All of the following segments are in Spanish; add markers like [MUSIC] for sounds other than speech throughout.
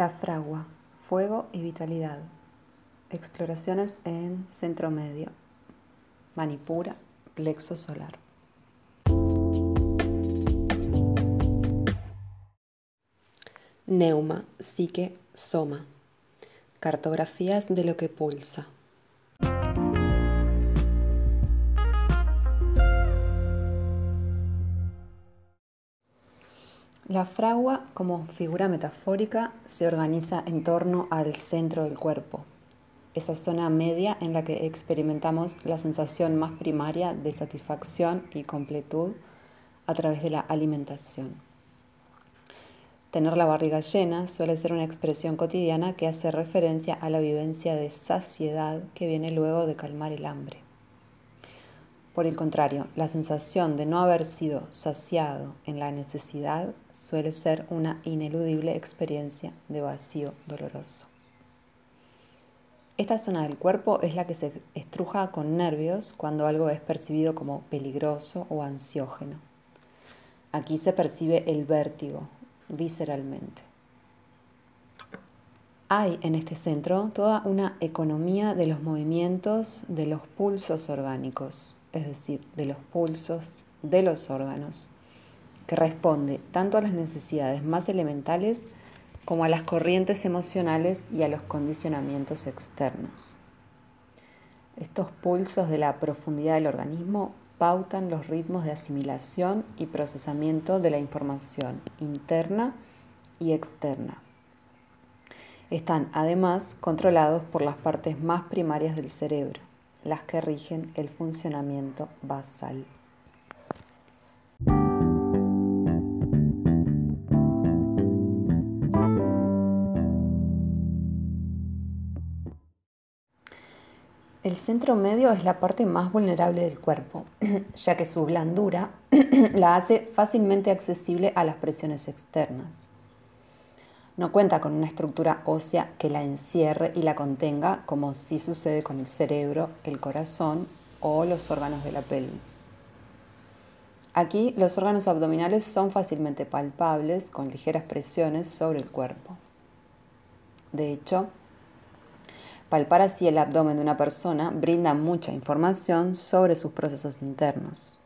La fragua, fuego y vitalidad. Exploraciones en centro medio. Manipura, plexo solar. Neuma, psique, soma. Cartografías de lo que pulsa. La fragua, como figura metafórica, se organiza en torno al centro del cuerpo, esa zona media en la que experimentamos la sensación más primaria de satisfacción y completud a través de la alimentación. Tener la barriga llena suele ser una expresión cotidiana que hace referencia a la vivencia de saciedad que viene luego de calmar el hambre. Por el contrario, la sensación de no haber sido saciado en la necesidad suele ser una ineludible experiencia de vacío doloroso. Esta zona del cuerpo es la que se estruja con nervios cuando algo es percibido como peligroso o ansiógeno. Aquí se percibe el vértigo visceralmente. Hay en este centro toda una economía de los movimientos de los pulsos orgánicos es decir, de los pulsos de los órganos, que responde tanto a las necesidades más elementales como a las corrientes emocionales y a los condicionamientos externos. Estos pulsos de la profundidad del organismo pautan los ritmos de asimilación y procesamiento de la información interna y externa. Están además controlados por las partes más primarias del cerebro, las que rigen el funcionamiento basal. El centro medio es la parte más vulnerable del cuerpo, [CLEARS THROAT] ya que su blandura [CLEARS THROAT] la hace fácilmente accesible a las presiones externas. No cuenta con una estructura ósea que la encierre y la contenga, como sí sucede con el cerebro, el corazón o los órganos de la pelvis. Aquí los órganos abdominales son fácilmente palpables con ligeras presiones sobre el cuerpo. De hecho, palpar así el abdomen de una persona brinda mucha información sobre sus procesos internos.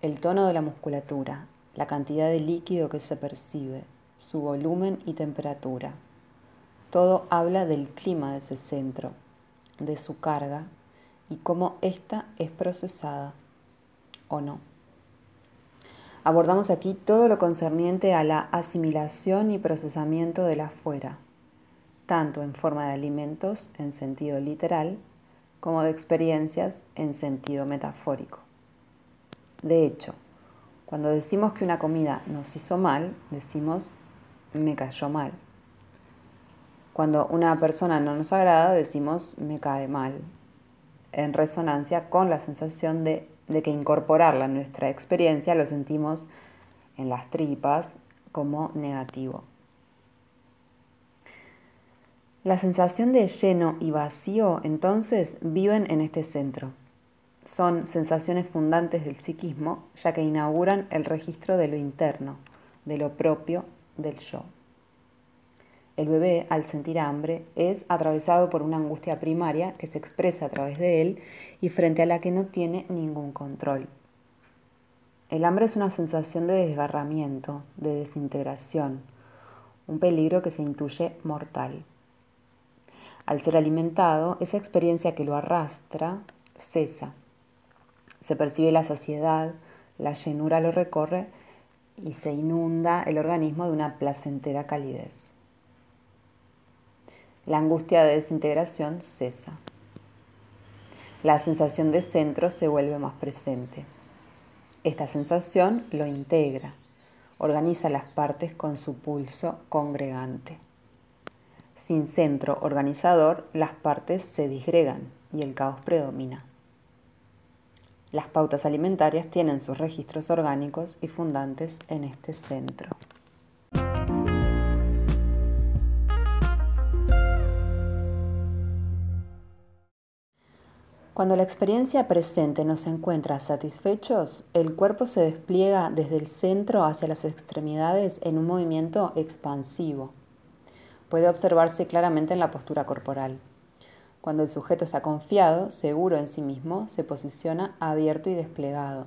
El tono de la musculatura, la cantidad de líquido que se percibe, su volumen y temperatura. Todo habla del clima de ese centro, de su carga y cómo ésta es procesada o no. Abordamos aquí todo lo concerniente a la asimilación y procesamiento de la fuera, tanto en forma de alimentos en sentido literal como de experiencias en sentido metafórico. De hecho, cuando decimos que una comida nos hizo mal, decimos me cayó mal. Cuando una persona no nos agrada, decimos me cae mal, en resonancia con la sensación de, de que incorporarla en nuestra experiencia lo sentimos en las tripas como negativo. La sensación de lleno y vacío entonces viven en este centro. Son sensaciones fundantes del psiquismo, ya que inauguran el registro de lo interno, de lo propio del yo. El bebé, al sentir hambre, es atravesado por una angustia primaria que se expresa a través de él y frente a la que no tiene ningún control. El hambre es una sensación de desgarramiento, de desintegración, un peligro que se intuye mortal. Al ser alimentado, esa experiencia que lo arrastra cesa. Se percibe la saciedad, la llenura lo recorre y se inunda el organismo de una placentera calidez. La angustia de desintegración cesa. La sensación de centro se vuelve más presente. Esta sensación lo integra, organiza las partes con su pulso congregante. Sin centro organizador, las partes se disgregan y el caos predomina. Las pautas alimentarias tienen sus registros orgánicos y fundantes en este centro. Cuando la experiencia presente nos encuentra satisfechos, el cuerpo se despliega desde el centro hacia las extremidades en un movimiento expansivo. puede observarse claramente en la postura corporal. Cuando el sujeto está confiado, seguro en sí mismo, se posiciona abierto y desplegado,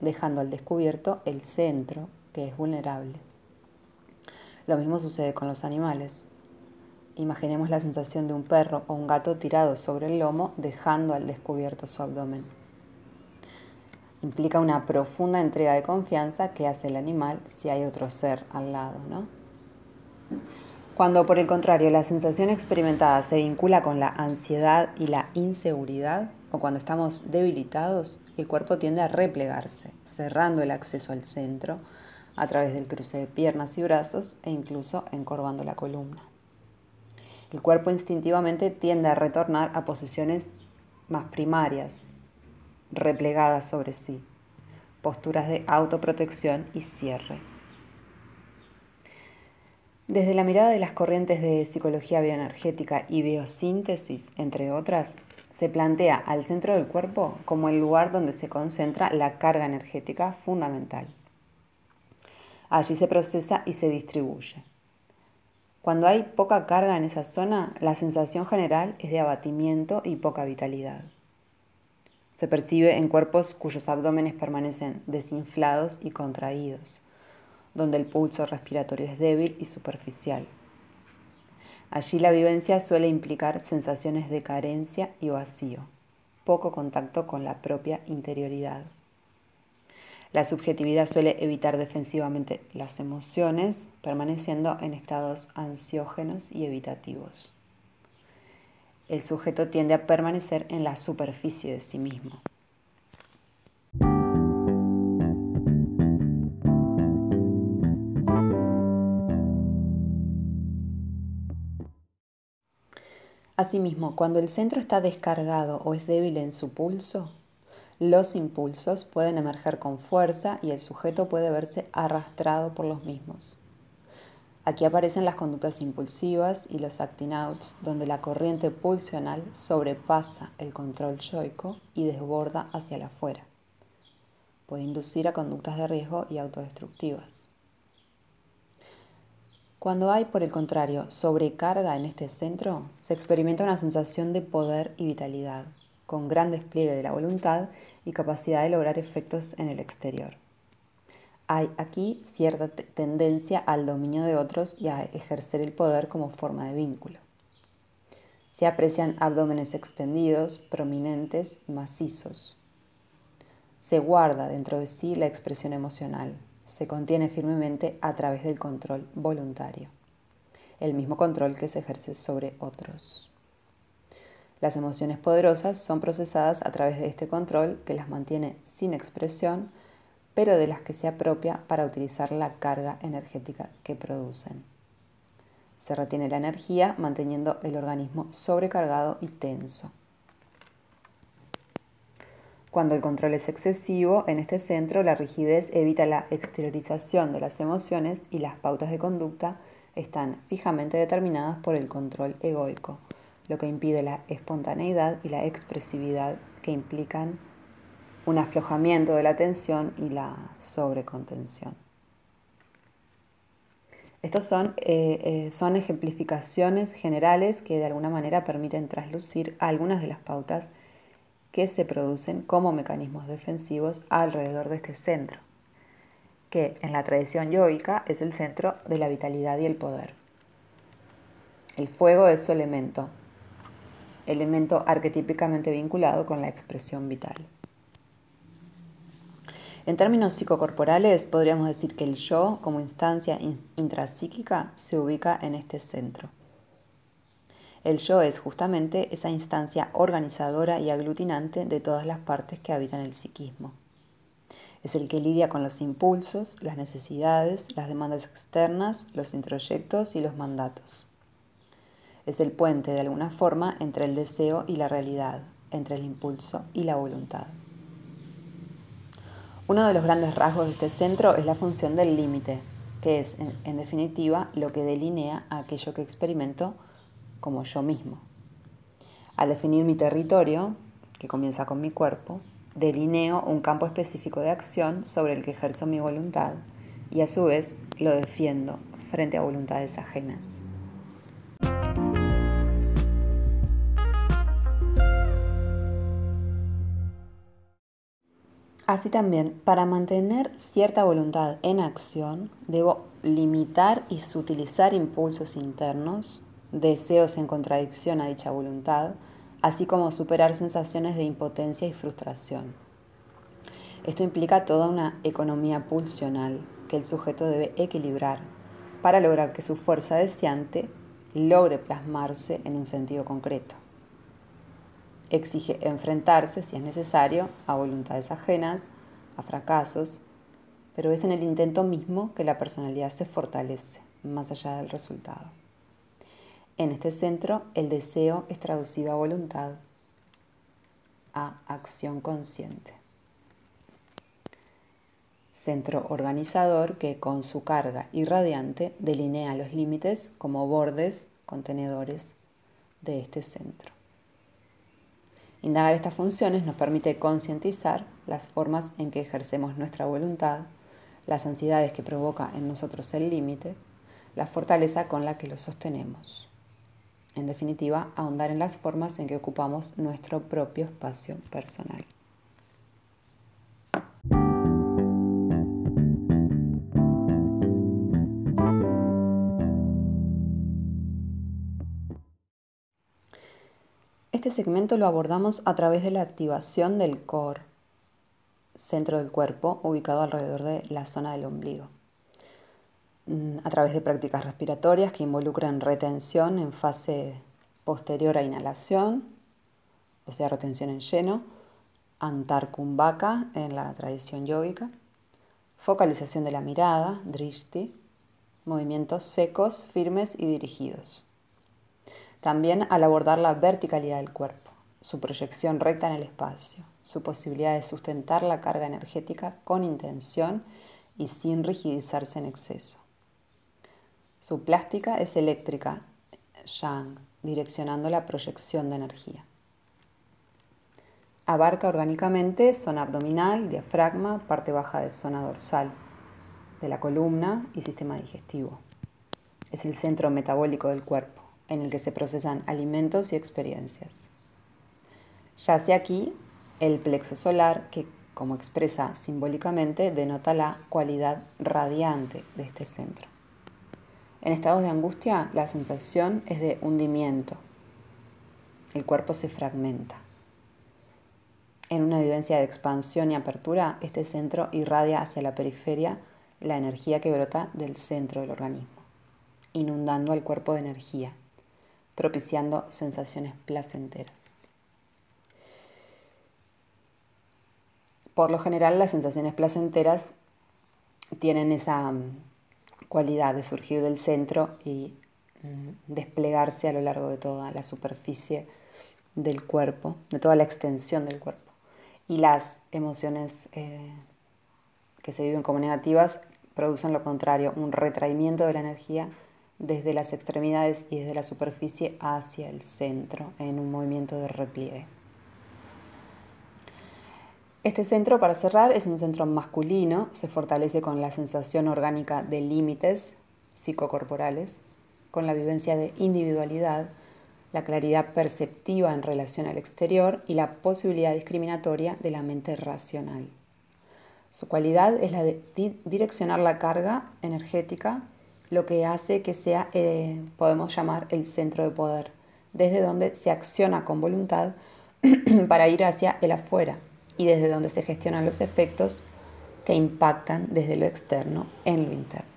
dejando al descubierto el centro, que es vulnerable. Lo mismo sucede con los animales. Imaginemos la sensación de un perro o un gato tirado sobre el lomo, dejando al descubierto su abdomen. Implica una profunda entrega de confianza que hace el animal si hay otro ser al lado, ¿no? Cuando por el contrario la sensación experimentada se vincula con la ansiedad y la inseguridad, o cuando estamos debilitados, el cuerpo tiende a replegarse, cerrando el acceso al centro a través del cruce de piernas y brazos e incluso encorvando la columna. El cuerpo instintivamente tiende a retornar a posiciones más primarias, replegadas sobre sí, posturas de autoprotección y cierre. Desde la mirada de las corrientes de psicología bioenergética y biosíntesis, entre otras, se plantea al centro del cuerpo como el lugar donde se concentra la carga energética fundamental. Allí se procesa y se distribuye. Cuando hay poca carga en esa zona, la sensación general es de abatimiento y poca vitalidad. Se percibe en cuerpos cuyos abdómenes permanecen desinflados y contraídos donde el pulso respiratorio es débil y superficial. Allí la vivencia suele implicar sensaciones de carencia y vacío, poco contacto con la propia interioridad. La subjetividad suele evitar defensivamente las emociones, permaneciendo en estados ansiógenos y evitativos. El sujeto tiende a permanecer en la superficie de sí mismo. Asimismo, cuando el centro está descargado o es débil en su pulso, los impulsos pueden emerger con fuerza y el sujeto puede verse arrastrado por los mismos. Aquí aparecen las conductas impulsivas y los acting outs, donde la corriente pulsional sobrepasa el control yoico y desborda hacia afuera. Puede inducir a conductas de riesgo y autodestructivas. Cuando hay, por el contrario, sobrecarga en este centro, se experimenta una sensación de poder y vitalidad, con gran despliegue de la voluntad y capacidad de lograr efectos en el exterior. Hay aquí cierta tendencia al dominio de otros y a ejercer el poder como forma de vínculo. Se aprecian abdómenes extendidos, prominentes macizos. Se guarda dentro de sí la expresión emocional, se contiene firmemente a través del control voluntario, el mismo control que se ejerce sobre otros. Las emociones poderosas son procesadas a través de este control que las mantiene sin expresión, pero de las que se apropia para utilizar la carga energética que producen. Se retiene la energía manteniendo el organismo sobrecargado y tenso. Cuando el control es excesivo, en este centro la rigidez evita la exteriorización de las emociones y las pautas de conducta están fijamente determinadas por el control egoico, lo que impide la espontaneidad y la expresividad que implican un aflojamiento de la tensión y la sobrecontención. Estos son, eh, eh, son ejemplificaciones generales que de alguna manera permiten traslucir algunas de las pautas que se producen como mecanismos defensivos alrededor de este centro, que en la tradición yoica es el centro de la vitalidad y el poder. El fuego es su elemento, elemento arquetípicamente vinculado con la expresión vital. En términos psicocorporales, podríamos decir que el yo, como instancia intrapsíquica, se ubica en este centro. El yo es justamente esa instancia organizadora y aglutinante de todas las partes que habitan el psiquismo. Es el que lidia con los impulsos, las necesidades, las demandas externas, los introyectos y los mandatos. Es el puente de alguna forma entre el deseo y la realidad, entre el impulso y la voluntad. Uno de los grandes rasgos de este centro es la función del límite, que es, en, definitiva, lo que delinea aquello que experimento como yo mismo. Al definir mi territorio, que comienza con mi cuerpo, delineo un campo específico de acción sobre el que ejerzo mi voluntad y a su vez lo defiendo frente a voluntades ajenas. Así también, para mantener cierta voluntad en acción, debo limitar y sutilizar impulsos internos deseos en contradicción a dicha voluntad, así como superar sensaciones de impotencia y frustración. Esto implica toda una economía pulsional que el sujeto debe equilibrar para lograr que su fuerza deseante logre plasmarse en un sentido concreto. Exige enfrentarse, si es necesario, a voluntades ajenas, a fracasos, pero es en el intento mismo que la personalidad se fortalece, más allá del resultado. En este centro, el deseo es traducido a voluntad, a acción consciente. Centro organizador que con su carga irradiante delinea los límites como bordes, contenedores de este centro. Indagar estas funciones nos permite concientizar las formas en que ejercemos nuestra voluntad, las ansiedades que provoca en nosotros el límite, la fortaleza con la que lo sostenemos. En definitiva, ahondar en las formas en que ocupamos nuestro propio espacio personal. Este segmento lo abordamos a través de la activación del core, centro del cuerpo, ubicado alrededor de la zona del ombligo. Mm, a través de prácticas respiratorias que involucran retención en fase posterior a inhalación, o sea, retención en lleno, antar kumbhaka en la tradición yógica, focalización de la mirada, drishti, movimientos secos, firmes y dirigidos. También al abordar la verticalidad del cuerpo, su proyección recta en el espacio, su posibilidad de sustentar la carga energética con intención y sin rigidizarse en exceso. Su plástica es eléctrica, yang, direccionando la proyección de energía. Abarca orgánicamente zona abdominal, diafragma, parte baja de zona dorsal, de la columna y sistema digestivo. Es el centro metabólico del cuerpo en el que se procesan alimentos y experiencias. Yace aquí el plexo solar que, como expresa simbólicamente, denota la cualidad radiante de este centro. En estados de angustia, la sensación es de hundimiento. El cuerpo se fragmenta. En una vivencia de expansión y apertura, este centro irradia hacia la periferia la energía que brota del centro del organismo, inundando al cuerpo de energía, propiciando sensaciones placenteras. Por lo general las sensaciones placenteras tienen esa cualidad de surgir del centro y mm, desplegarse a lo largo de toda la superficie del cuerpo, de toda la extensión del cuerpo. Y las emociones eh, que se viven como negativas producen lo contrario, un retraimiento de la energía desde las extremidades y desde la superficie hacia el centro en un movimiento de repliegue. Este centro, para cerrar, es un centro masculino, se fortalece con la sensación orgánica de límites psicocorporales, con la vivencia de individualidad, la claridad perceptiva en relación al exterior y la posibilidad discriminatoria de la mente racional. Su cualidad es la de direccionar la carga energética lo que hace que sea, eh, podemos llamar, el centro de poder, desde donde se acciona con voluntad [CLEARS THROAT] para ir hacia el afuera y desde donde se gestionan los efectos que impactan desde lo externo en lo interno.